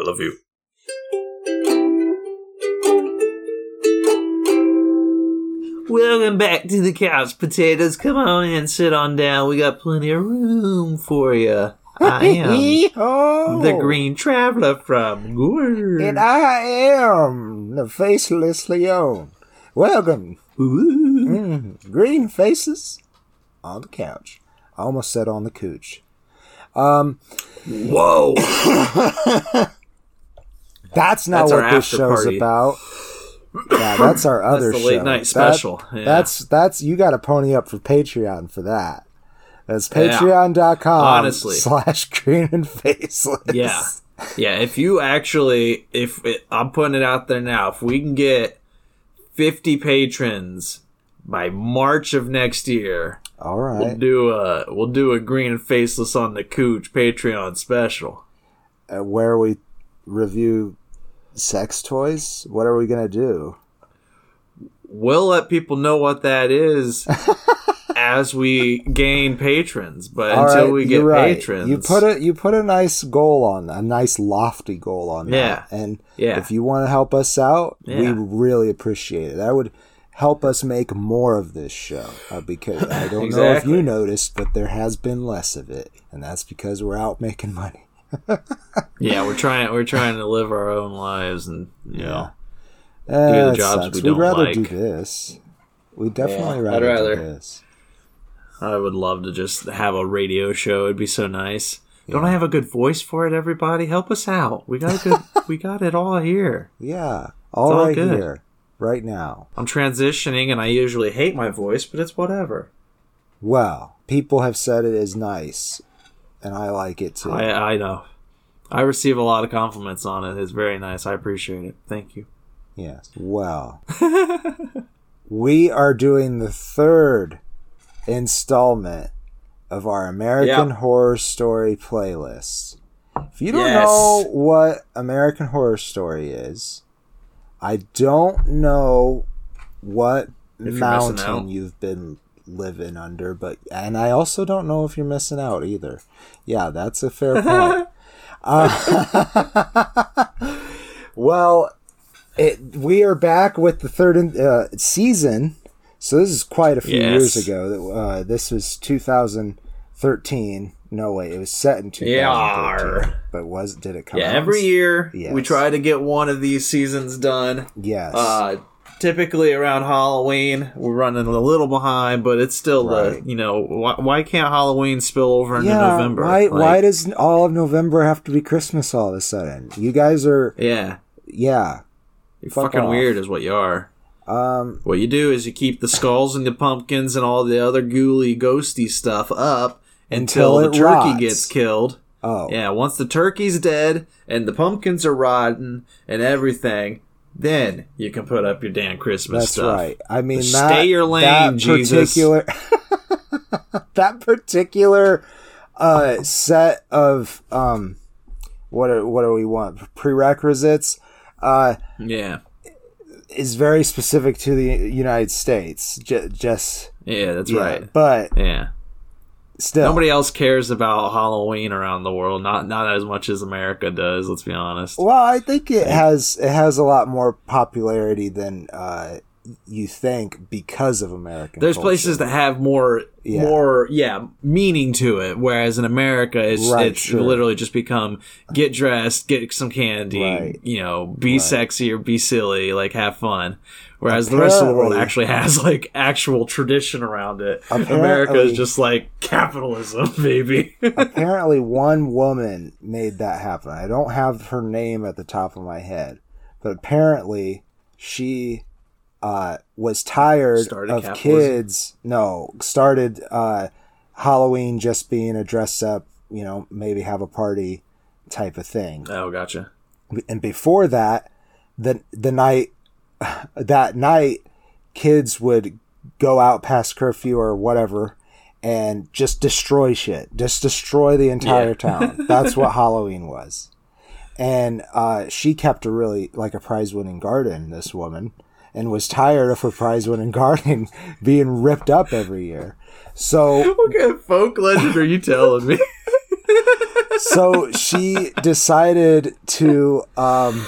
I love you. Welcome back to the couch potatoes. Come on in, sit on down. We got plenty of room for you. I am the Green Traveler from Gore. And I am the Faceless Leon. Welcome. Ooh. Mm, green faces on the couch. I almost said on the couch. Um, Whoa! that's not That's what this show's party. about. Yeah, that's our other the late show. night That- special. Yeah. That's that's you got to pony up for Patreon for that. That's patreon.com Honestly. slash green and faceless. Yeah. Yeah, if you actually, if it, I'm putting it out there now, if we can get 50 patrons by March of next year, all right, we'll do a we'll do a green and faceless on the cooch Patreon special. Uh, where we review sex toys. What are we gonna do? We'll let people know what that is as we gain patrons, but All until right, we get right. patrons, You put a you put a nice goal on a nice lofty goal on Yeah. that. And Yeah. if you want to help us out, we really appreciate it. That would help us make more of this show uh, because I don't know if you noticed, but there has been less of it, and that's because we're out making money. Yeah, we're trying we're trying to live our own lives and you know. Uh, the jobs sucks. we We'd don't rather like. do this. We definitely Yeah, I'd rather, rather- do this. I would love to just have a radio show. It'd be so nice. Don't I have a good voice for it? Everybody, help us out. We got a good. we got it all here. Yeah, all all right good. here, right now. I'm transitioning, and I usually hate my voice, but it's whatever. Well, people have said it is nice, and I like it too. I I know. I receive a lot of compliments on it. It's very nice. I appreciate it. Thank you. Yes. Well, we are doing the third installment of our American Yeah. Horror Story playlist. If you don't Yes. know what American Horror Story is, I don't know what mountain you've been living under, but and I also don't know if you're missing out either. Yeah, that's a fair point. Uh, well, it, we are back with the third uh, season. So this is quite a few Yes. years ago. Uh, this was 2013. No way, it was set in 2013. Yeah. But was did it come Yeah, out? every year Yes. we try to get one of these seasons done. Yes. Uh, typically around Halloween, we're running a little behind, but it's still Right. the you know why, why can't Halloween spill over into yeah. November? Why? Like, why does all of November have to be Christmas all of a sudden? You guys are. Yeah, Yeah. you're Fuck fucking off. weird, is what you are. Um. What you do is you keep the skulls and the pumpkins and all the other ghouly, ghosty stuff up until, Until the turkey rots. gets killed. Oh. Yeah, once the turkey's dead and the pumpkins are rotten and everything, then you can put up your damn Christmas That's stuff. right. I mean, that, stay your lane, that Jesus. particular that particular uh, set of um, what are, what do we want prerequisites uh, Yeah, is very specific to the United States. J- just yeah, that's yeah, right. but Yeah. Still, Nobody else cares about Halloween around the world. Not not as much as America does. Let's be honest. Well, I think it has it has a lot more popularity than uh, you think because of American. There's culture. places that have more Yeah. more yeah meaning to it, whereas in America it's Right, it's sure. literally just become get dressed, get some candy, Right. you know, be sexy or be silly, like have fun. Whereas the rest of the world actually has like actual tradition around it. America is just like capitalism, baby. apparently one woman made that happen. I don't have her name at the top of my head, but apparently she uh, was tired Started of capitalism? kids. No, started uh, Halloween just being a dress up, you know, maybe have a party type of thing. oh, gotcha. And before that, the the night that night, kids would go out past curfew or whatever and just destroy shit. Just destroy the entire Yeah. town. That's what Halloween was. And uh, she kept a really like a prize winning garden, this woman, and was tired of her prize winning garden being ripped up every year. So What kind of folk legend are you telling me? so she decided to um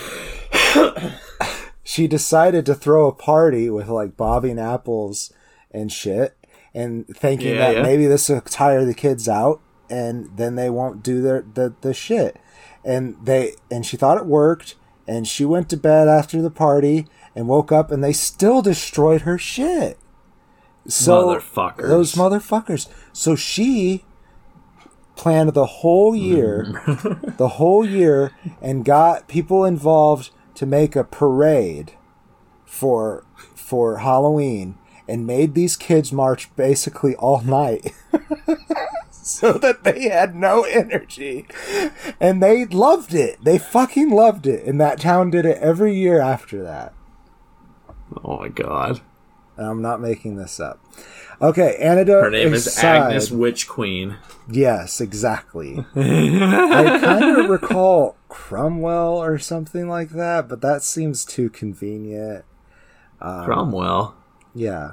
she decided to throw a party with like bobbing apples and shit and thinking Yeah, that yeah. maybe this will tire the kids out and then they won't do their the, the shit and they and she thought it worked and she went to bed after the party and woke up and they still destroyed her shit. So Motherfuckers. those motherfuckers. So she planned the whole year the whole year and got people involved to make a parade for for Halloween and made these kids march basically all night so that they had no energy. And they loved it. They fucking loved it. And that town did it every year after that Oh my god. I'm not making this up okay antidote Her name is aside- Agnes Witch Queen. Yes, exactly. I kind of recall Cromwell or something like that, but that seems too convenient. Um, Cromwell. Yeah,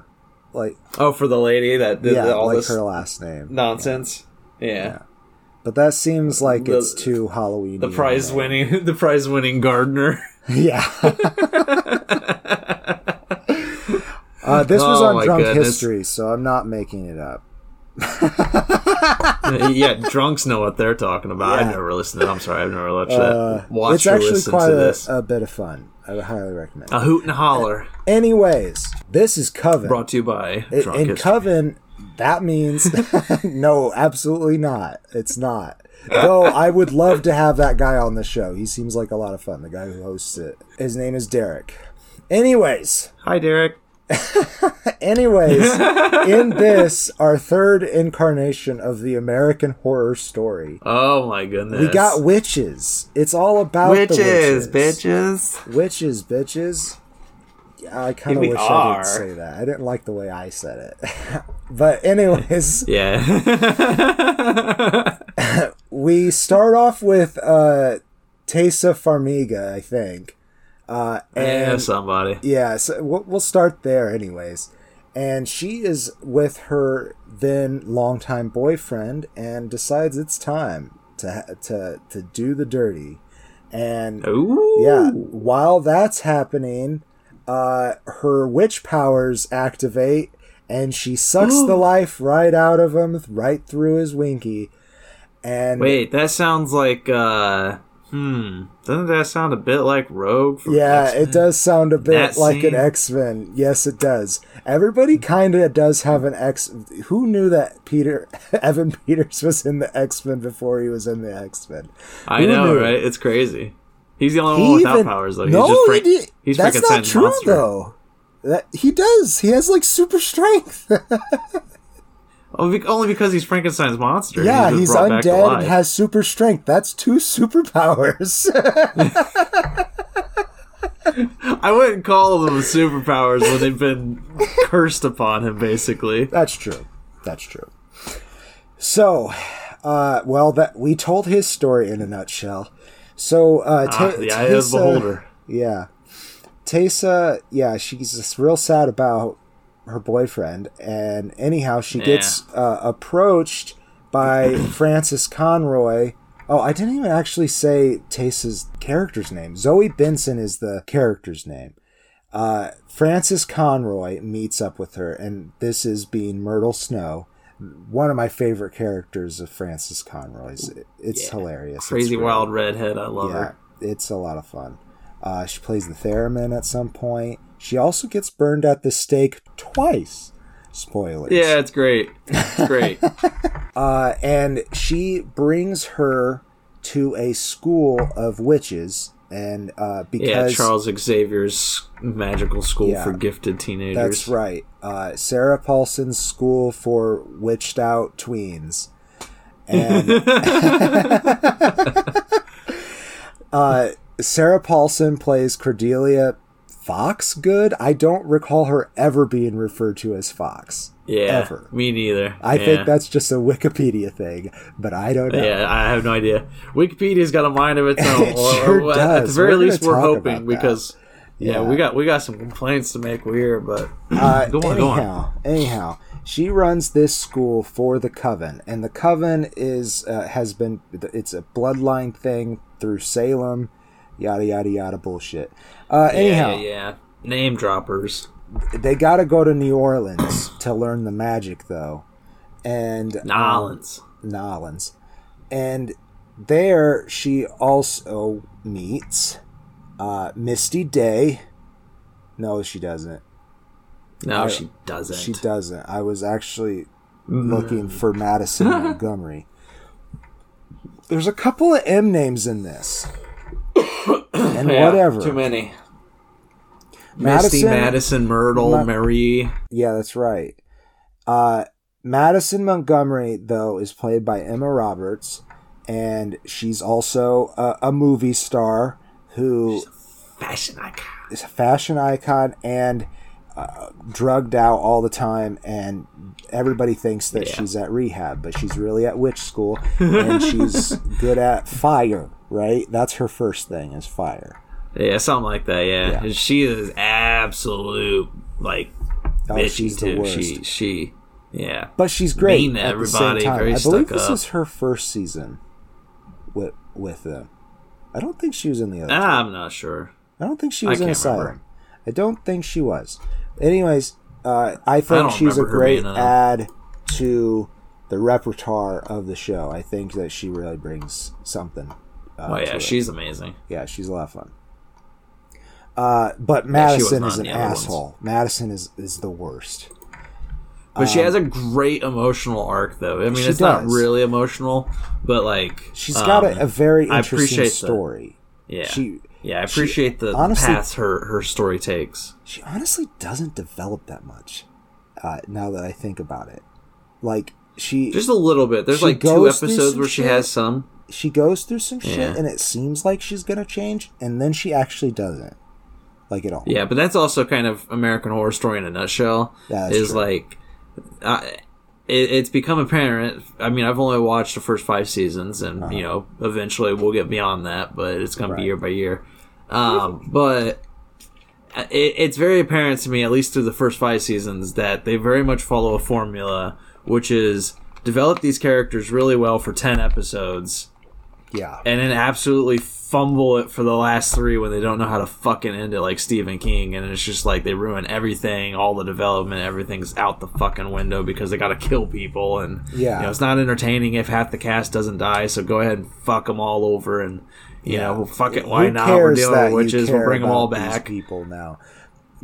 like Oh, for the lady that did yeah, the- all like this her last name. nonsense. Yeah. But that seems like The- it's too Halloween. The prize winning the prize winning gardener. Yeah. Uh, this was Oh on Drunk goodness. History, so I'm not making it up. yeah, drunks know what they're talking about. I've never listened to it. I'm sorry, I've never watched Uh, that. It's actually quite a, a bit of fun. I would highly recommend. A hoot and holler Anyways, this is Coven. brought to you by In- Drunk in History. Coven, that means no, absolutely not. It's not. Though I would love to have that guy on the show. He seems like a lot of fun. The guy who hosts it. His name is Derek. Anyways, Hi, Derek. anyways, in this our third incarnation of the American horror story, Oh my goodness. we got witches. It's all about witches, the witches, bitches. witches, bitches. Yeah, I kind of wish I didn't say that. I didn't like the way I said it. but anyways, Yeah. we start off with uh Tesa Farmiga, I think. Uh yeah, and somebody. yeah, so we'll, we'll start there anyways. And she is with her then longtime boyfriend and decides it's time to to to do the dirty. And Ooh. yeah, while that's happening, uh, her witch powers activate, and she sucks the life right out of him, right through his winky. And Wait, that sounds like uh hmm. Doesn't that sound a bit like Rogue from yeah, X-Men? it does sound a bit That like an? X Men. Yes, it does. Everybody kind of does have an X. Who knew that Peter Evan Peters was in the X Men before he was in the X Men? I know, knew? right? It's crazy. He's the only one without powers though. He's no, just he he's That's not true monster. though. That he does. He has like super strength. Oh, only because he's Frankenstein's monster. yeah, he's to undead and has super strength. That's two superpowers. I wouldn't call them superpowers when they've been cursed upon him, basically. That's true. That's true. So, uh, well, that we told his story in a nutshell. So, uh, Ah, Ta- the eye of the Tessa- beholder. Yeah, Tessa. Yeah, she's just real sad about her boyfriend, and anyhow, she gets uh, approached by Frances Conroy. Oh, I didn't even actually say Tessa's character's name. Zoe Benson is the character's name. Uh, Frances Conroy meets up with her, and this is being Myrtle Snow, one of my favorite characters of Frances Conroy's. It's Yeah. hilarious. It's Crazy great. wild redhead. I love Yeah, her. it's a lot of fun. Uh, she plays the theremin at some point. She also gets burned at the stake twice. Spoilers. Yeah, it's great. It's great. Uh, and she brings her to a school of witches, and uh, yeah, because Charles Xavier's magical school Yeah. for gifted teenagers. That's right. Uh, Sarah Paulson's school for witched out tweens. And uh, Sarah Paulson plays Cordelia Foxx Goode. I don't recall her ever being referred to as Foxx. Yeah, Ever. me neither. I Yeah. think that's just a Wikipedia thing, but I don't know. Yeah, I have no idea. Wikipedia's got a mind of its own. It or- sure or at the very We're least, we're hoping because yeah, Yeah. we got we got some complaints to make here, but Uh, go on, go on. anyhow, anyhow, she runs this school for the coven and the coven is uh, has been it's a bloodline thing through salem yada yada yada bullshit uh anyhow Yeah, yeah. Name droppers. they gotta go to new orleans to learn the magic though and um, Nolans. Nolans. And there she also meets uh, Misty Day. No, she doesn't. no, I- she doesn't. She doesn't. I was actually looking for Madison Montgomery. There's a couple of M names in this. and Yeah, whatever. Too many. Madison- Misty, Madison, Myrtle, Ma- Marie. Yeah, that's right. Uh, Madison Montgomery, though, is played by Emma Roberts, and she's also a, a movie star who Fashion icon. is a fashion icon and uh, drugged out all the time, and everybody thinks that Yeah. she's at rehab, but she's really at witch school, and she's good at fire. Right, that's her first thing is fire. Yeah, something like that. Yeah, Yeah. She is absolute like Oh, bitchy she's too. She she yeah. But she's great Mean at the same everybody, time. I believe this up. is her first season with with them. I don't think she was in the other. two. I'm not sure. I don't think she I was in can't Asylum. remember. I don't think she was. Anyways, uh, I think don't she's a great in add to the repertoire of the show. I think that she really brings something. Oh yeah, she's amazing. yeah, she's a lot of fun. Uh, but Madison not is an asshole. Madison is is the worst. But she has a great emotional arc, though. I mean, Um, She it's not really emotional, but like She's got um, a, a very I interesting appreciate the- story. yeah, She yeah. I appreciate the honestly- paths her her story takes. she honestly doesn't develop that much. Uh, now that I think about it, like she Just a little bit. There's like two episodes where she shit. has some. She goes through some shit Yeah. and it seems like she's gonna change and then she actually doesn't like at all Yeah, but that's also kind of American Horror Story in a nutshell. Yeah, is true. like, uh, it, it's become apparent. I mean, I've only watched the first five seasons, and you know, eventually we'll get beyond that. But it's Uh-huh. Right. be year by year. Um, but it, it's very apparent to me, at least through the first five seasons, that they very much follow a formula, which is develop these characters really well for ten episodes yeah. and then absolutely fumble it for the last three when they don't know how to fucking end it like Stephen King and it's just like they ruin everything all the development everything's out the fucking window because they gotta kill people and Yeah. you know it's not entertaining if half the cast doesn't die so go ahead and fuck them all over and you Yeah. know fuck it why Who not? We're dealing with witches we'll bring them all back. people now?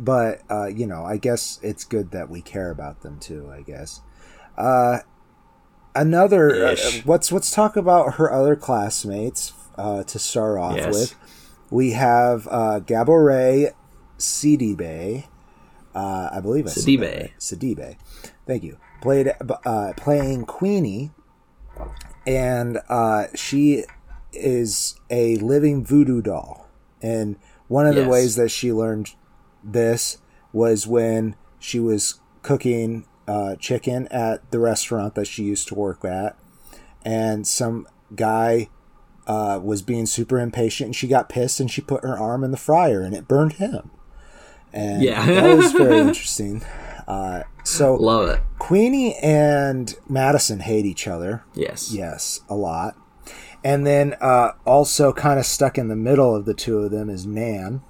But uh you know i guess it's good that we care about them too i guess. Uh another uh, let's let's talk about her other classmates uh to start off Yes. with. We have uh Gabourey Sidibe uh i believe i Sidibe. sidibe. Thank you. Played uh playing queenie. And uh she is a living voodoo doll. And one of the ways that she learned this was when she was cooking uh, chicken at the restaurant that she used to work at, and some guy uh, was being super impatient, and she got pissed, and she put her arm in the fryer, and it burned him. And Yeah. that was very interesting. Uh, so love it Queenie and Madison hate each other. yes Yes, a lot. And then uh, also kind of stuck in the middle of the two of them is Nan,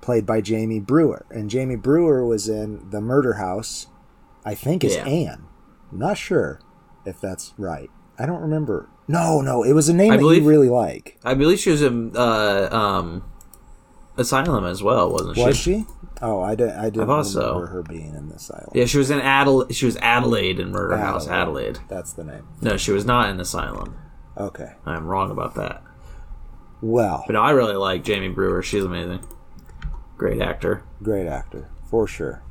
played by Jamie Brewer. And Jamie Brewer was in The Murder House, I think is Yeah. Anne. I'm not sure if that's right. I don't remember. No, no, it was a name I that believe- you really like. I believe she was in uh, um, Asylum as well wasn't she? Was she? Oh, I didn't. I didn't thought remember so. her being in the asylum. Yeah, she was in Adelaide. She was Adelaide in Murder House. Adelaide. That's the name. No, she was not in Asylum. Okay. I'm wrong about that. Well, But no, I really like Jamie Brewer. She's amazing. Great actor. great actor for sure.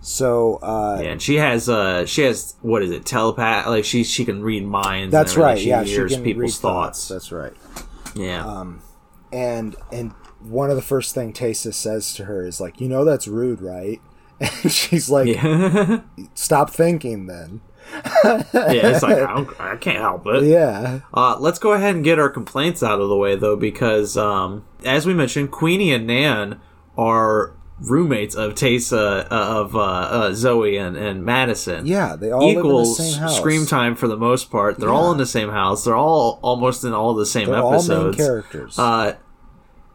So uh, Yeah, and she has uh she has what is it, telepath like she she can read minds. that's right. She yeah, she hears can people's read thoughts. That's right. yeah. Um, and and one of the first thing Tesa says to her is like, you know, that's rude, right? And she's like, yeah. stop thinking then. yeah, it's like I, don't, I can't help it. Yeah, Uh, let's go ahead and get our complaints out of the way, though, because um, as we mentioned, Queenie and Nan are roommates of Taysa, uh, of uh, uh, Zoe and, and Madison. Yeah, they all live in the equals same house. screen time for the most part. They're all in the same house. They're all almost in all the same They're episodes. characters. Uh,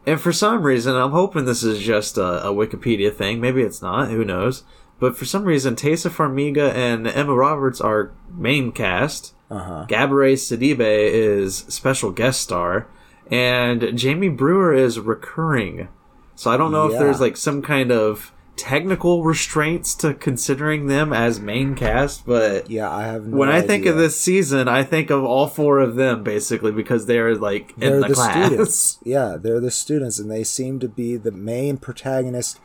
and for some reason, I'm hoping this is just a, a Wikipedia thing. Maybe it's not. Who knows? But for some reason, Taysa Farmiga and Emma Roberts are main cast. Uh-huh. Gabourey Sidibe is special guest star, and Jamie Brewer is recurring. So I don't know Yeah. if there's like some kind of technical restraints to considering them as main cast, but yeah, I have no when I think of this season, I think of all four of them basically because they're like in they're the, the, class. students. Yeah, they're the students, and they seem to be the main protagonist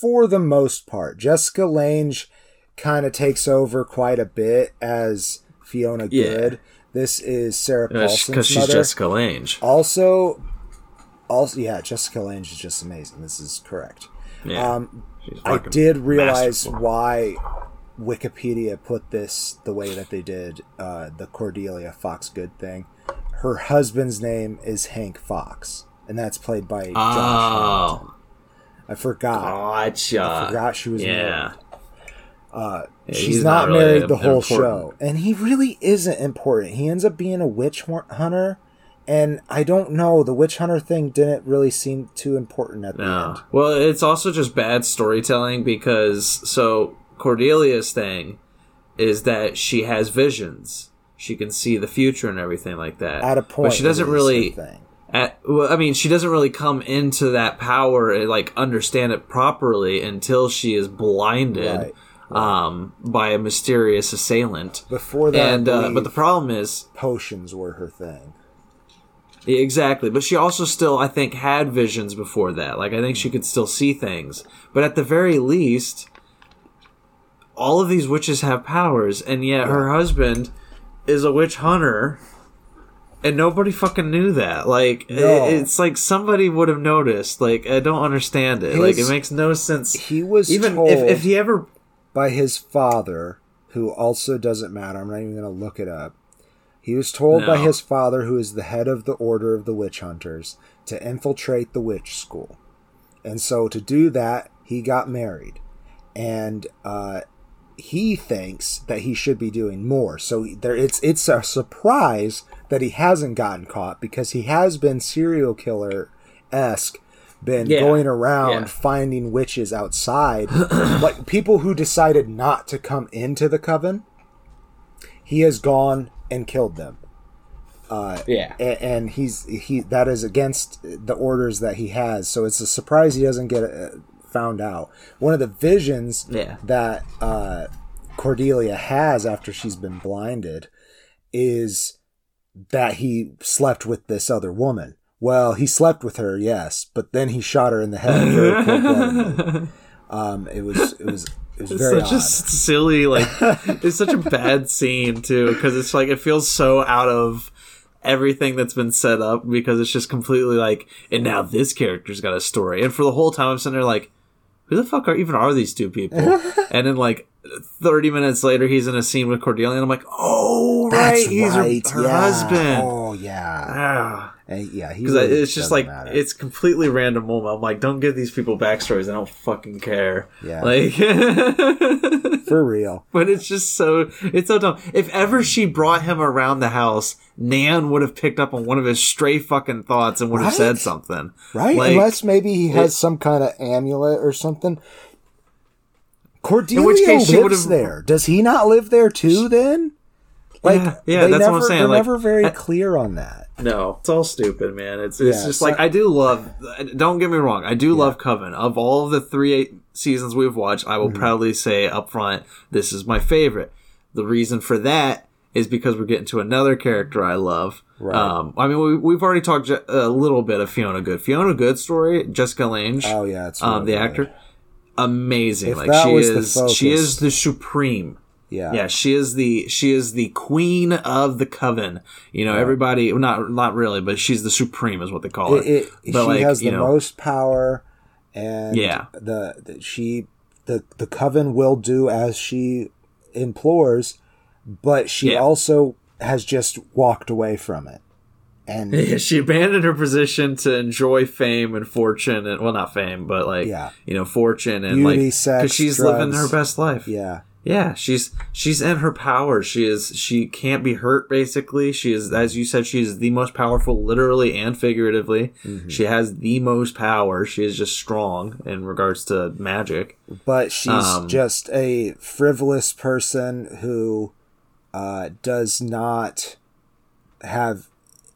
for the most part. Jessica Lange kind of takes over quite a bit as Fiona Yeah. Good. This is Sarah uh, Paulson's because she's mother. Jessica Lange. Also, also, yeah, Jessica Lange is just amazing. This is correct. Yeah, Um, I did realize masterful. why Wikipedia put this the way that they did uh, the Cordelia Foxx Goode thing. Her husband's name is Hank Foxx, and that's played by Josh Hamilton. Oh, I forgot. gotcha. I forgot she was yeah. married. Uh, Yeah, she's he's not, not really married the whole important. show, and he really isn't important. He ends up being a witch hunter, and I don't know. The witch hunter thing didn't really seem too important at the No. end. Well, it's also just bad storytelling because so Cordelia's thing is that she has visions. She can see the future and everything like that. At a point, but she doesn't really. At, well, I mean, she doesn't really come into that power and like understand it properly until she is blinded Right, um, by a mysterious assailant. Before that, and uh, but the problem is potions were her thing. Exactly, but she also still, I think, had visions before that. Like, I think she could still see things. But at the very least, all of these witches have powers, and yet her husband is a witch hunter, and nobody fucking knew that. Like, No. it's like somebody would have noticed. Like, I don't understand it. like, it makes no sense. He was Even told if, if he ever. by his father, who also doesn't matter. I'm not even going to look it up. He was told by his father, who is the head of the Order of the Witch Hunters, to infiltrate the witch school. And so to do that, he got married. And uh, he thinks that he should be doing more. So there, it's it's a surprise that he hasn't gotten caught because he has been serial killer esque, been Yeah. going around Yeah. finding witches outside, like people who decided not to come into the coven. He has gone and killed them. Yeah. a- and he's he that is against the orders that he has. So it's a surprise he doesn't get uh, found out. One of the visions Yeah. that uh cordelia has after she's been blinded is that he slept with this other woman. Well he slept with her yes but then he shot her in the head um it was it was it was It's such odd. a silly, like, it's such a bad scene, too, because it's like, it feels so out of everything that's been set up because it's just completely like, and now this character's got a story. And for the whole time, I'm sitting there like, who the fuck are even are these two people? and then, like, 30 minutes later, he's in a scene with Cordelia, and I'm like, oh, right, That's he's her- right, her, yeah. husband. oh yeah Ah. And, yeah he Because really it's just like matter. it's completely random moment. I'm like, don't give these people backstories. I don't fucking care. Yeah. Like, for real but it's just so it's so dumb. If ever she brought him around the house, Nan would have picked up on one of his stray fucking thoughts and would have said something. Right? Like, Unless maybe he has it- some kind of amulet or something. Cordelia which case she lives there. Does he not live there too then? Like, Yeah, yeah, that's what never, I'm saying, They're like, never very clear on that. No, it's all stupid, man. It's it's Yeah, just so- like I do love. Don't get me wrong, I do love Coven. Of all of the three eight seasons we've watched, I will Mm-hmm. proudly say up front, this is my favorite. The reason for that is because we're getting to another character I love. Right. Um, I mean, we, we've already talked a little bit of Fiona Goode. Fiona Goode story, Jessica Lange. Oh yeah, it's um, the really actor, amazing. If like she is, she is the supreme. Yeah, Yeah, she is the she is the queen of the coven. You know, everybody not not really, but she's the supreme is what they call. It, it, she but like, has the know, most power, and Yeah. the, the she the the coven will do as she implores, but she Yeah. also has just walked away from it, and Yeah, she abandoned her position to enjoy fame and fortune, and well, not fame, but like Yeah. you know, fortune and Beauty, like sex, she's living her best life. yeah, Yeah, she's she's in her power. She is she can't be hurt basically. She is as you said she is the most powerful literally and figuratively. She has the most power. She is just strong in regards to magic. but she's Um, just a frivolous person who uh, does not have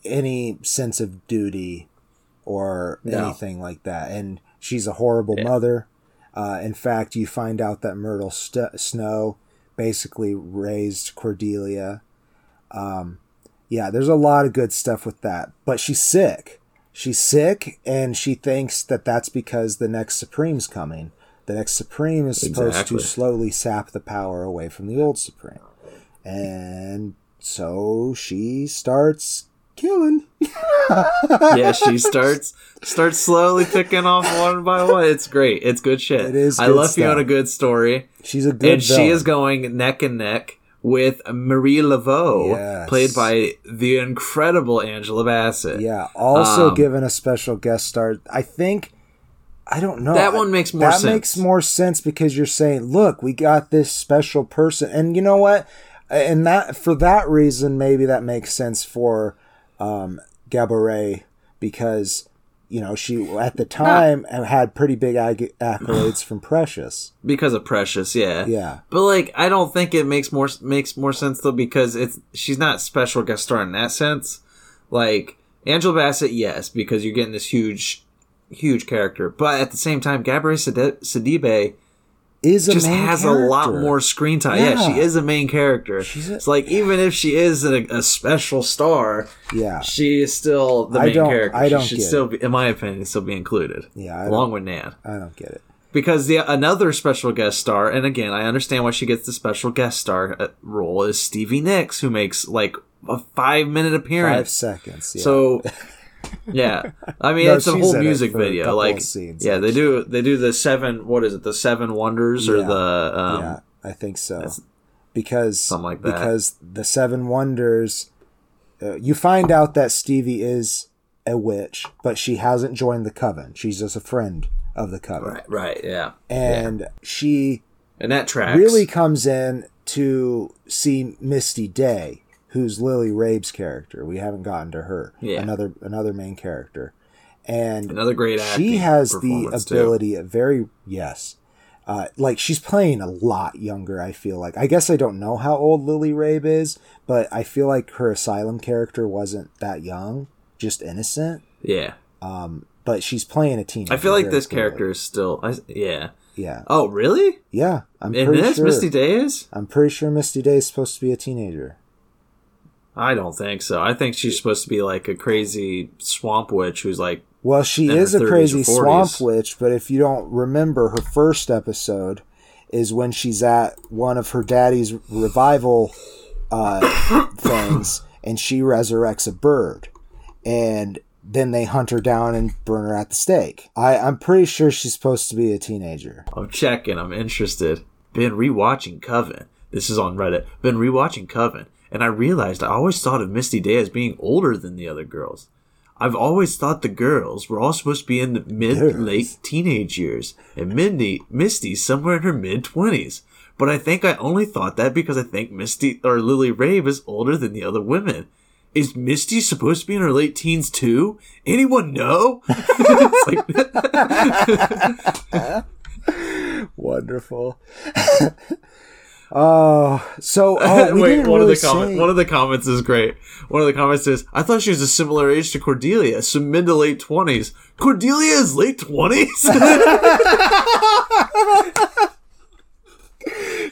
any sense of duty or No. anything like that. And she's a horrible mother. Uh, in fact, you find out that Myrtle St- Snow basically raised Cordelia. Um, yeah, there's a lot of good stuff with that. But she's sick. She's sick, and she thinks that that's because the next Supreme's coming. The next Supreme is supposed Exactly. to slowly sap the power away from the old Supreme. And so she starts killing. yeah, she starts starts slowly picking off one by one. It's great. It's good shit. It is I love stuff. Fiona Goode story. She's a good and she is going neck and neck with Marie Laveau, Yes. played by the incredible Angela Bassett. Yeah, also Um, given a special guest star. I think I don't know. That one makes more that sense. makes more sense because you're saying, "Look, we got this special person." And you know what? And that for that reason maybe that makes sense for um Gabourey because you know, she at the time uh, had pretty big acc- accolades from Precious. because of Precious, yeah. Yeah. But like, I don't think it makes more makes more sense though because it's she's not special guest star in that sense. Like Angela Bassett, yes, because you're getting this huge, huge character. But at the same time, Gabrielle Sidi- Sidibe Is a just has a lot more screen time. Yeah, Yeah. she is a main character. She's a- it's like even if she is a, a special star, Yeah. she is still the I main character. I don't she should still, be, in my opinion, still be included. Yeah, I along with Nan I don't get it. because the another special guest star, and again, I understand why she gets the special guest star uh, role is Stevie Nicks, who makes like a five minute appearance, Five seconds. Yeah. So, yeah, I mean, No, it's a whole music video. Like, scenes, yeah, they do they do the seven. What is it? The seven wonders or Yeah. the um, yeah, I think so. Because something like that. because the Seven Wonders, uh, you find out that Stevie is a witch, but she hasn't joined the coven. She's just a friend of the coven, right, right, yeah, and she and that tracks really comes in to see Misty Day, who's Lily Rabe's character. We haven't gotten to her. Yeah. Another another main character. And another great. She has the too. ability of very yes. Uh, like she's playing a lot younger, I feel like. I guess I don't know how old Lily Rabe is, but I feel like her asylum character wasn't that young, just innocent. Yeah, But she's playing a teenager. I feel like this character is still. I, yeah. Yeah. Oh, really? Yeah. I'm In pretty this, sure. Misty Day is? I'm pretty sure Misty Day is supposed to be a teenager. I don't think so. I think she's supposed to be like a crazy swamp witch who's like, Well, she is a crazy swamp witch, but if you don't remember, her first episode is when she's at one of her daddy's revival uh, things, and she resurrects a bird, and then they hunt her down and burn her at the stake. I, I'm pretty sure she's supposed to be a teenager. I'm checking, I'm interested. Been rewatching Coven. This is on Reddit. Been rewatching Coven, and I realized I always thought of Misty Day as being older than the other girls. I've always thought the girls were all supposed to be in the mid Girls. late teenage years, and Mindy Misty's somewhere in her mid twenties. But I think I only thought that because I think Misty or Lily Rabe is older than the other women. Is Misty supposed to be in her late teens too? Anyone know? Wonderful. oh, so oh, we Wait, didn't one really of the comment, say- one of the comments is great. One of the comments is, "I thought she was a similar age to Cordelia, so mid to late twenties. Cordelia is late twenties.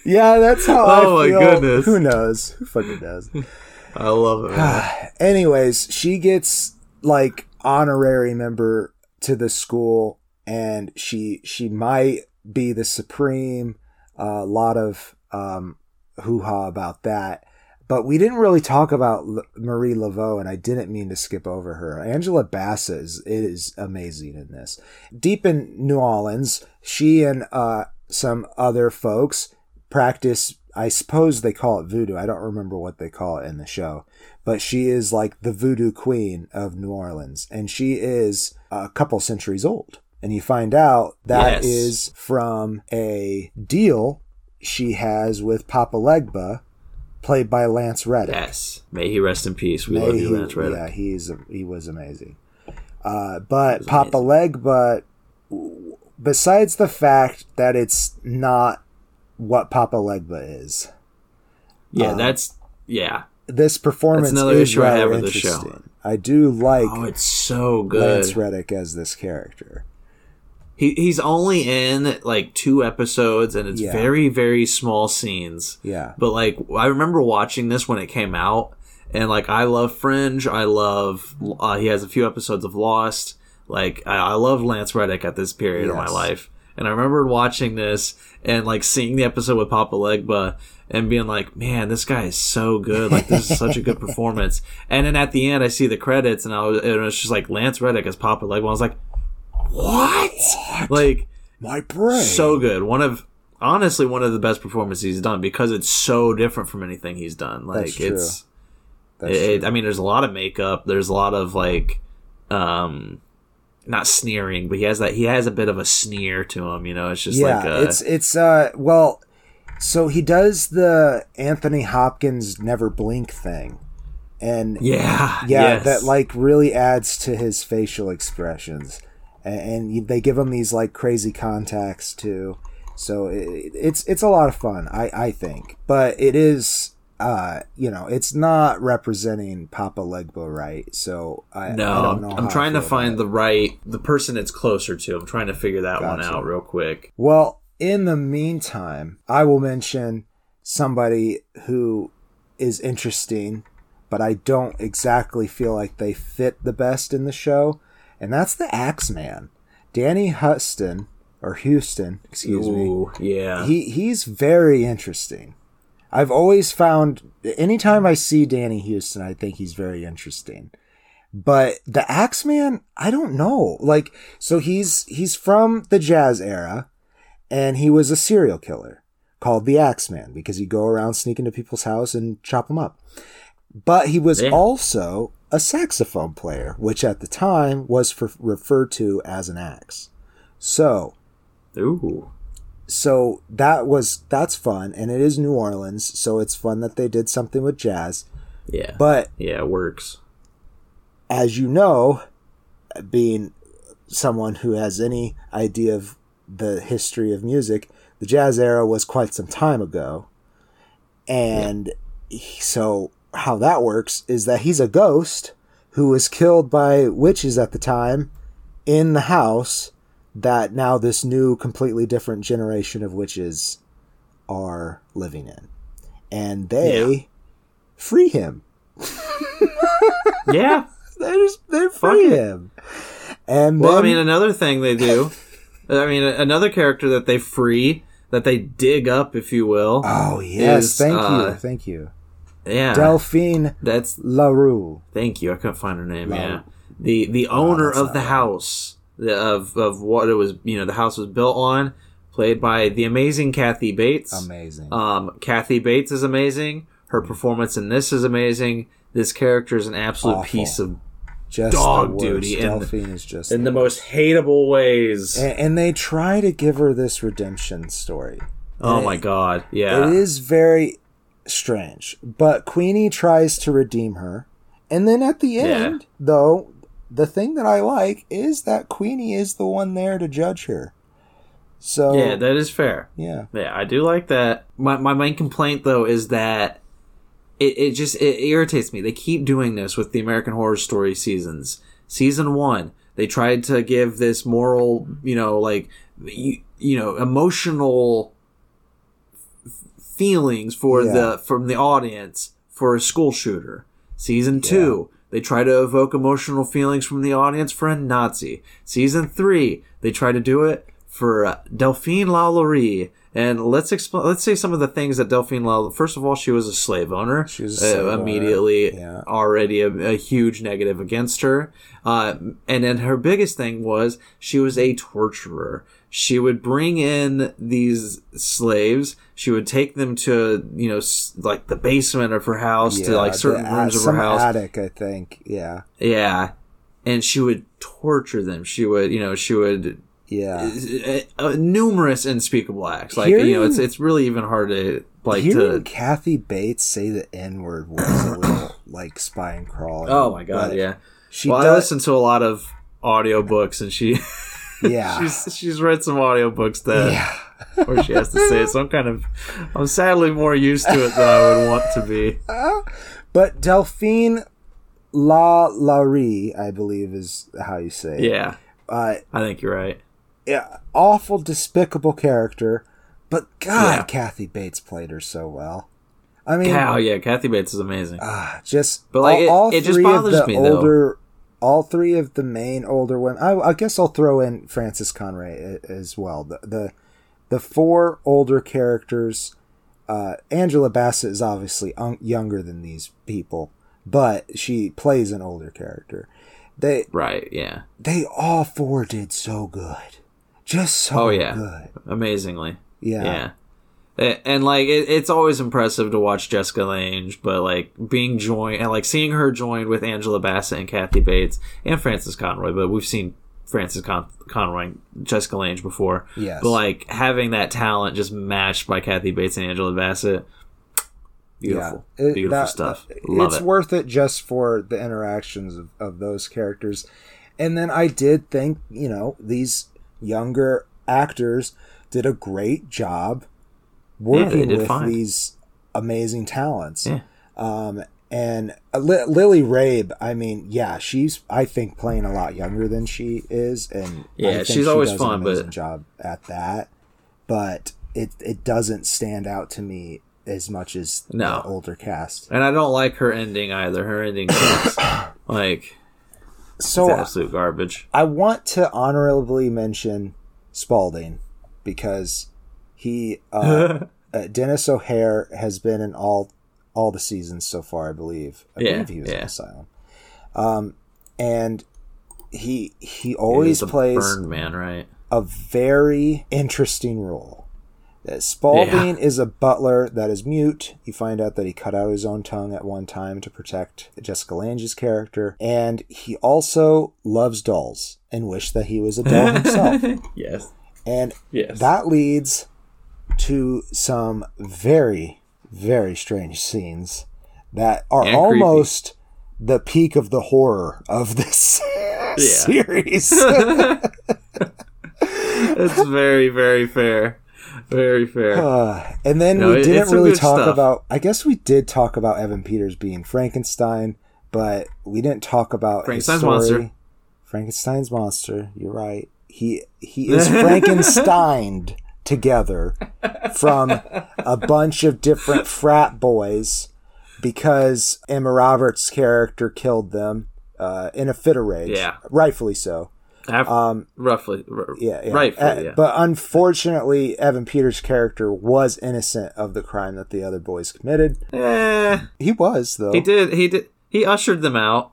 Yeah, that's how I Oh my feel. goodness. Who knows? Who fucking knows? I love it. Anyways, she gets like honorary member to the school, and she she might be the supreme. A lot of um, hoo ha about that, but we didn't really talk about L- Marie Laveau, and I didn't mean to skip over her. Angela Bassett is, is amazing in this. Deep in New Orleans, she and uh, some other folks practice I suppose they call it voodoo. I don't remember what they call it in the show, but she is like the voodoo queen of New Orleans, and she is a couple centuries old. And you find out that Yes. is from a deal she has with Papa Legba, played by Lance Reddick. Yes. May he rest in peace. We May love you, he- Lance Reddick. Yeah, he's he was amazing. Uh, but Papa Legba, besides the fact that it's not what Papa Legba is, Yeah, Uh, that's yeah. this performance That's another is issue I have with the show. interesting. I do like Oh, it's so good. Lance Reddick as this character. He he's only in like two episodes, and it's Yeah. very very small scenes. Yeah, But like I remember watching this when it came out, and like I love Fringe. I love. Uh, he has a few episodes of Lost. Like I, I love Lance Reddick at this period of my life, and I remember watching this and like seeing the episode with Papa Legba and being like, "Man, this guy is so good! Like this is such a good performance." And then at the end, I see the credits, and I was, and it was just like Lance Reddick as Papa Legba. I was like, "What?" Like my brain. so good. One of honestly one of the best performances he's done because it's so different from anything he's done. Like That's true. it's That's it, true. I mean there's a lot of makeup, there's a lot of like um not sneering, but he has that he has a bit of a sneer to him, you know. It's just yeah, like uh it's it's uh well, so he does the Anthony Hopkins never blink thing, and yeah, yeah, yes. that like really adds to his facial expressions, and, and they give them these like crazy contacts too. So it, it's it's a lot of fun, I I think, but it is. Uh, you know, it's not representing Papa Legba right, so I, I no, don't know. I'm trying to find the right the person it's closer to. I'm trying to figure that one out real quick. Well, in the meantime, I will mention somebody who is interesting, but I don't exactly feel like they fit the best in the show, and that's the Axeman. Danny Huston or Houston, excuse me. Yeah. He he's very interesting. I've always found anytime I see Danny Houston, I think he's very interesting. But the Axeman, I don't know. Like, so he's he's from the jazz era, and he was a serial killer called the Axeman because he'd go around sneak into people's house and chop them up. But he was Yeah. also a saxophone player, which at the time was for, referred to as an axe. So Ooh. so that was that's fun and it is new orleans so it's fun that they did something with jazz Yeah. but yeah, it works. as you know being someone who has any idea of the history of music the jazz era was quite some time ago and he- so how that works is that he's a ghost who was killed by witches at the time in the house that now this new completely different generation of witches are living in and they Yeah. free him Yeah. they just they Fuck free it. him and Well, I mean, another thing they do. I mean, another character that they free, that they dig up, if you will. oh yes is, thank uh, you thank you yeah, delphine that's larue thank you. I couldn't find her name. Yeah, the the owner that's of the right. house the, of of what it was. You know, the house was built on, played by the amazing Kathy Bates. amazing Um, Kathy Bates is amazing. Her performance in this is amazing. This character is an absolute Awful. piece of just dog the duty and- delphine is just in the most hateable ways. and, and they try to give her this redemption story oh and my god! Yeah, It is very strange. But Queenie tries to redeem her. And then at the Yeah. end, though, the thing that I like is that Queenie is the one there to judge her. So yeah, that is fair. yeah. Yeah, I do like that. My my main complaint though is that it, it just it irritates me. They keep doing this with the American Horror Story seasons. Season one, they tried to give this moral, you know, like you, you know, emotional feelings for Yeah. the from the audience for a school shooter. Season two, they try to evoke emotional feelings from the audience for a Nazi. Season three, they try to do it for uh, Delphine Lalaurie And let's explain. Let's say some of the things that Delphine Lell. First of all, she was a slave owner. She was a slave owner, immediately yeah. already a, a huge negative against her. Uh, and then her biggest thing was she was a torturer. She would bring in these slaves. She would take them to you know like the basement of her house to like certain a- rooms of her house. attic, I think. Yeah, Yeah. And she would torture them. She would, you know, she would yeah. uh, uh, numerous unspeakable acts. Like you know, it's it's really even hard to like Hearing to. Kathy Bates say the N word was a little like spine crawling. Oh my god, yeah. She well, I listen to a lot of audiobooks, and she yeah. she's she's read some audiobooks that yeah. where she has to say it. So I'm kind of I'm sadly more used to it than I would want to be. But Delphine La Laurie, I believe is how you say it. Yeah, Uh, I think you're right. yeah, awful, despicable character. But God, Yeah. Kathy Bates played her so well. I mean, Cow, yeah, Kathy Bates is amazing. ah, just But, like, all, it- all it just bothers the me, though. All three of the main older women. I, I guess I'll throw in Frances Conroy as well. The the, the four older characters. Uh, Angela Bassett is obviously un- younger than these people, but she plays an older character. They right, yeah. they all four did so good, just so Oh, yeah. good. Amazingly. Yeah. Yeah. And like it, it's always impressive to watch Jessica Lange, but like being joined and like seeing her joined with Angela Bassett and Kathy Bates and Frances Conroy, but we've seen Frances Con- Conroy, and Jessica Lange before. Yes. But like having that talent just matched by Kathy Bates and Angela Bassett, beautiful, Yeah. It- beautiful that- stuff. that- Love it's it. worth it just for the interactions of, of those characters. And then I did think, you know, these younger actors did a great job working did with fine. these amazing talents. Yeah. Um, and uh, Li- Lily Rabe, I mean, yeah, she's I think playing a lot younger than she is, and Yeah, she's she always does fun, but- job at that. But it it doesn't stand out to me as much as No. the older cast. And I don't like her ending either. Her ending sucks. like So absolute garbage. I want to honorably mention Spalding because he uh, uh, Denis O'Hare has been in all all the seasons so far. I believe. I Yeah, believe he was in. Asylum. Um, and he he always the plays man, right? a very interesting role. That Spalding is a butler that is mute. You find out that he cut out his own tongue at one time to protect Jessica Lange's character, and he also loves dolls and wished that he was a doll himself. Yes. And Yes. that leads to some very, very strange scenes that are And creepy. almost the peak of the horror of this series. It's very, very fair. Very fair. Uh, and then No, we didn't really talk stuff. about. I guess we did talk about Evan Peters being Frankenstein, but we didn't talk about his Frankenstein's story. monster. Frankenstein's monster. You're right. He he is Frankensteined together from a bunch of different frat boys because Emma Roberts' character killed them uh, in a fit of rage. Yeah. rightfully so. Um, roughly. r- yeah, yeah. Right. Uh, yeah. But unfortunately, Evan Peters' character was innocent of the crime that the other boys committed. Eh, He was though. he did. He did. He ushered them out.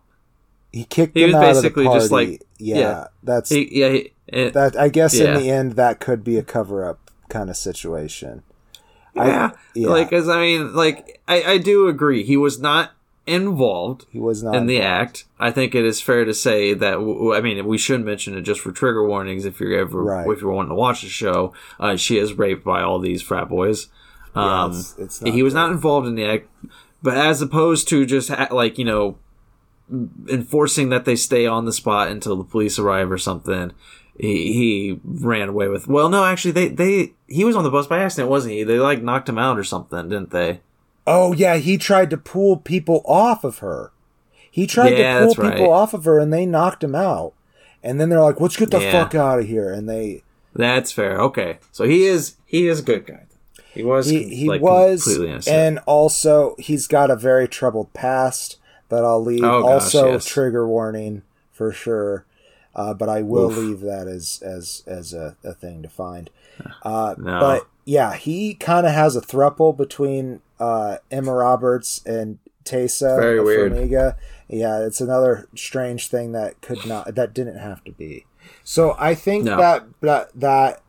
He kicked He them was out of the basically just like- yeah, yeah. that's He, yeah. He, eh, that. I guess Yeah. in the end, that could be a cover-up kind of situation. yeah. yeah. Like, as I mean, like, I, I do agree. He was not involved He was not in the involved. act. I think it is fair to say that. w- I mean, we should mention it just for trigger warnings. If you're ever, Right. if you're wanting to watch the show, uh, she is raped by all these frat boys. Yeah, Um, it's, it's he was good. not involved in the act, but as opposed to just ha- like you know enforcing that they stay on the spot until the police arrive or something. He, he ran away with. Well, no, actually, they they he was on the bus by accident, wasn't he? They like knocked him out or something, didn't they? Oh yeah, he tried to pull people off of her. He tried Yeah, to pull people right. off of her, and they knocked him out. And then they're like, "Let's get the Yeah. fuck out of here!" And they That's fair. Okay, so he is he is a good guy. He was he, he like, was completely innocent. and also he's got a very troubled past that i'll leave Oh, gosh, also yes. trigger warning for sure Uh, but I will Oof. leave that as as as a, a thing to find. Uh, No. But yeah, he kind of has a thruple between uh, Emma Roberts and Tessa Very weird. Yeah, it's another strange thing that could not that didn't have to be. So I think No. that that that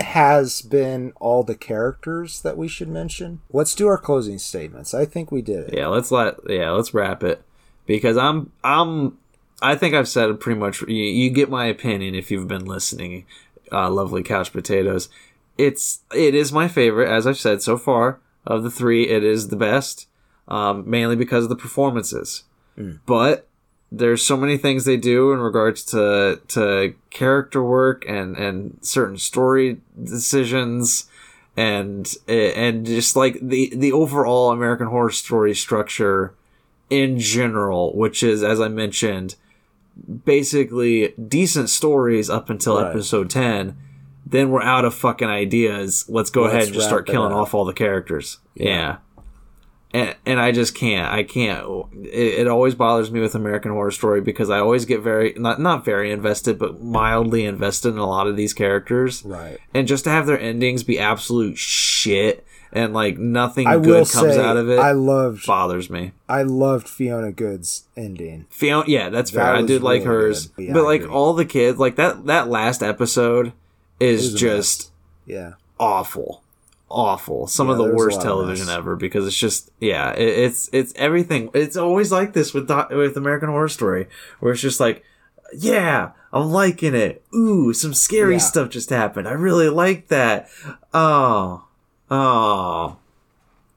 has been all the characters that we should mention. Let's do our closing statements. I think we did it. Yeah, let's let yeah, let's wrap it because I'm I'm I think I've said it pretty much. You, you get my opinion if you've been listening. Uh, lovely couch potatoes. It's it is my favorite as I've said so far of the three. It is the best, um, mainly because of the performances. But there's so many things they do in regards to to character work and and certain story decisions and and just like the the overall American Horror Story structure in general, which is as I mentioned, basically decent stories up until Right. episode ten. Then we're out of fucking ideas. Let's go ahead Let's and just start killing up. off all the characters. Yeah. And, and I just can't. I can't. It, it always bothers me with American Horror Story because I always get very not not very invested, but mildly invested in a lot of these characters Right. and just to have their endings be absolute shit and like nothing I good comes say out of it I loved bothers me. I loved Fiona Goode's ending. Fiona, yeah, that's fair. That I did like hers, good. But like agree. all the kids, like that that last episode is just Yeah. awful, awful. Some Yeah, of the there was a worst television ever because it's just yeah, it, it's it's everything. It's always like this with with American Horror Story, where it's just like. Yeah, I'm liking it. Ooh, some scary Yeah. stuff just happened. I really like that. Oh, oh,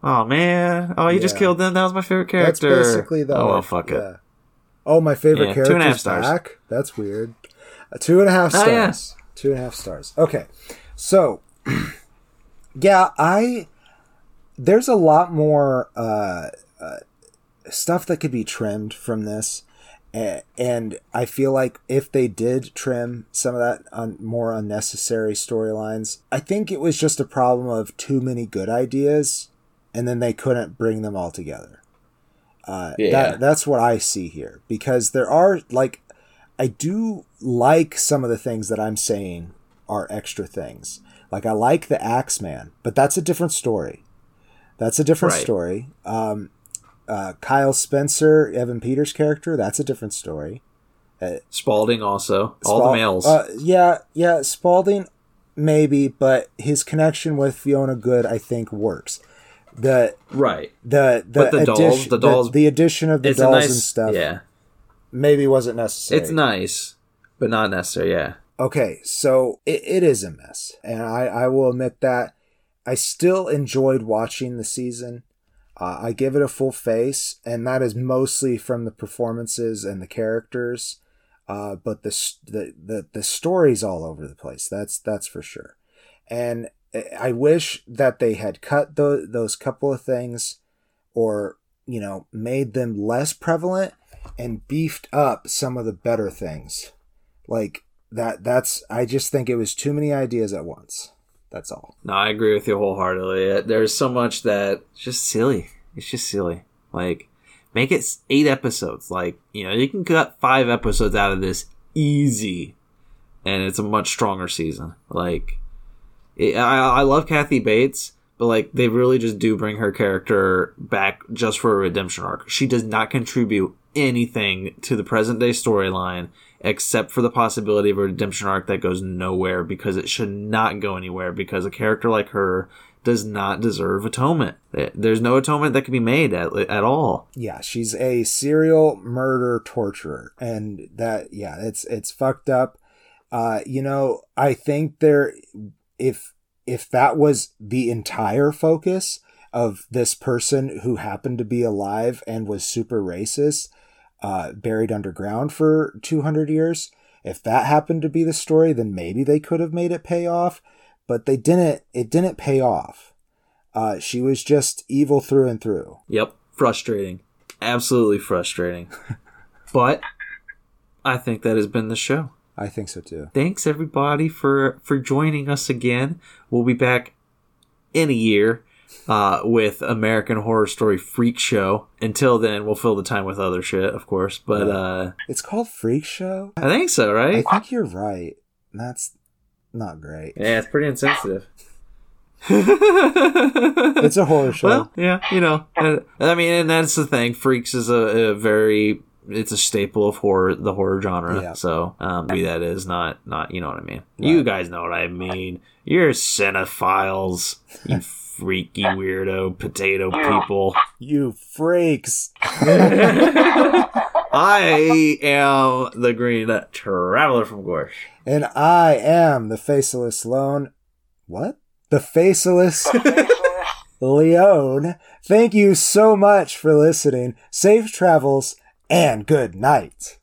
oh man! Oh, you just killed them. That was my favorite character. That's basically the Oh well, fuck it. Oh, my favorite Yeah, character and a half stars. back. That's weird. Uh, two and a half Oh, yeah. stars. Two and a half stars. Okay, so yeah, I there's a lot more uh, uh, stuff that could be trimmed from this. And I feel like if they did trim some of that un- more unnecessary storylines, I think it was just a problem of too many good ideas, and then they couldn't bring them all together. Uh, Yeah. that, that's what I see here because there are like I do like some of the things that I'm saying are extra things. Like I like the Axeman, but that's a different story. That's a different Right. story. Um, uh, Kyle Spencer, Evan Peters' character, that's a different story. Spalding also. All the males. Uh, yeah, yeah, Spalding maybe, but his connection with Fiona Goode, I think, works. The right. the the, But the dolls- addition, the dolls- the, addition of the dolls nice and stuff Yeah. maybe wasn't necessary. It's nice, but not necessary, yeah. Okay, so it, it is a mess, and I, I will admit that. I still enjoyed watching the season. Uh, I give it a full face, and that is mostly from the performances and the characters. Uh, but the, the the the story's all over the place. That's that's for sure. And I- wish that they had cut tho- those couple of things, or you know, made them less prevalent and beefed up some of the better things. Like that that's I just think it was too many ideas at once. That's all. No, I agree with you wholeheartedly. There's so much that just silly. It's just silly. Like, make it eight episodes. Like, you know, you can cut five episodes out of this easy, and it's a much stronger season. Like, it, I, I love Kathy Bates, but like, they really just do bring her character back just for a redemption arc. She does not contribute anything to the present day storyline except for the possibility of a redemption arc that goes nowhere because it should not go anywhere because a character like her does not deserve atonement. There's no atonement that can be made at, at all. Yeah, she's a serial murder torturer and that yeah, it's it's fucked up. Uh you know, I think there if if that was the entire focus of this person who happened to be alive and was super racist, uh, buried underground for 200 years. If that happened to be the story, then maybe they could have made it pay off, but they didn't. It didn't pay off. Uh, she was just evil through and through. Yep, frustrating. Absolutely frustrating. but I think that has been the show. I think so too. Thanks everybody for for joining us again. We'll be back in a year uh, with American Horror Story Freak Show. Until then, we'll fill the time with other shit, of course. But uh, It's called Freak Show. I think so, right? I think you're right. That's not great. Yeah, it's pretty insensitive. It's a horror show. Well, yeah, you know, I mean, and that's the thing. Freaks is a, a very, it's a staple of horror, the horror genre. Yeah. So, um, maybe that is not, not, you know what I mean. You guys know what I mean. You're cinephiles, you freaky weirdo potato people. you freaks. I am the Green Traveler from Gorsh. And I am the faceless lone. What? The faceless Leone. Thank you so much for listening. Safe travels and good night.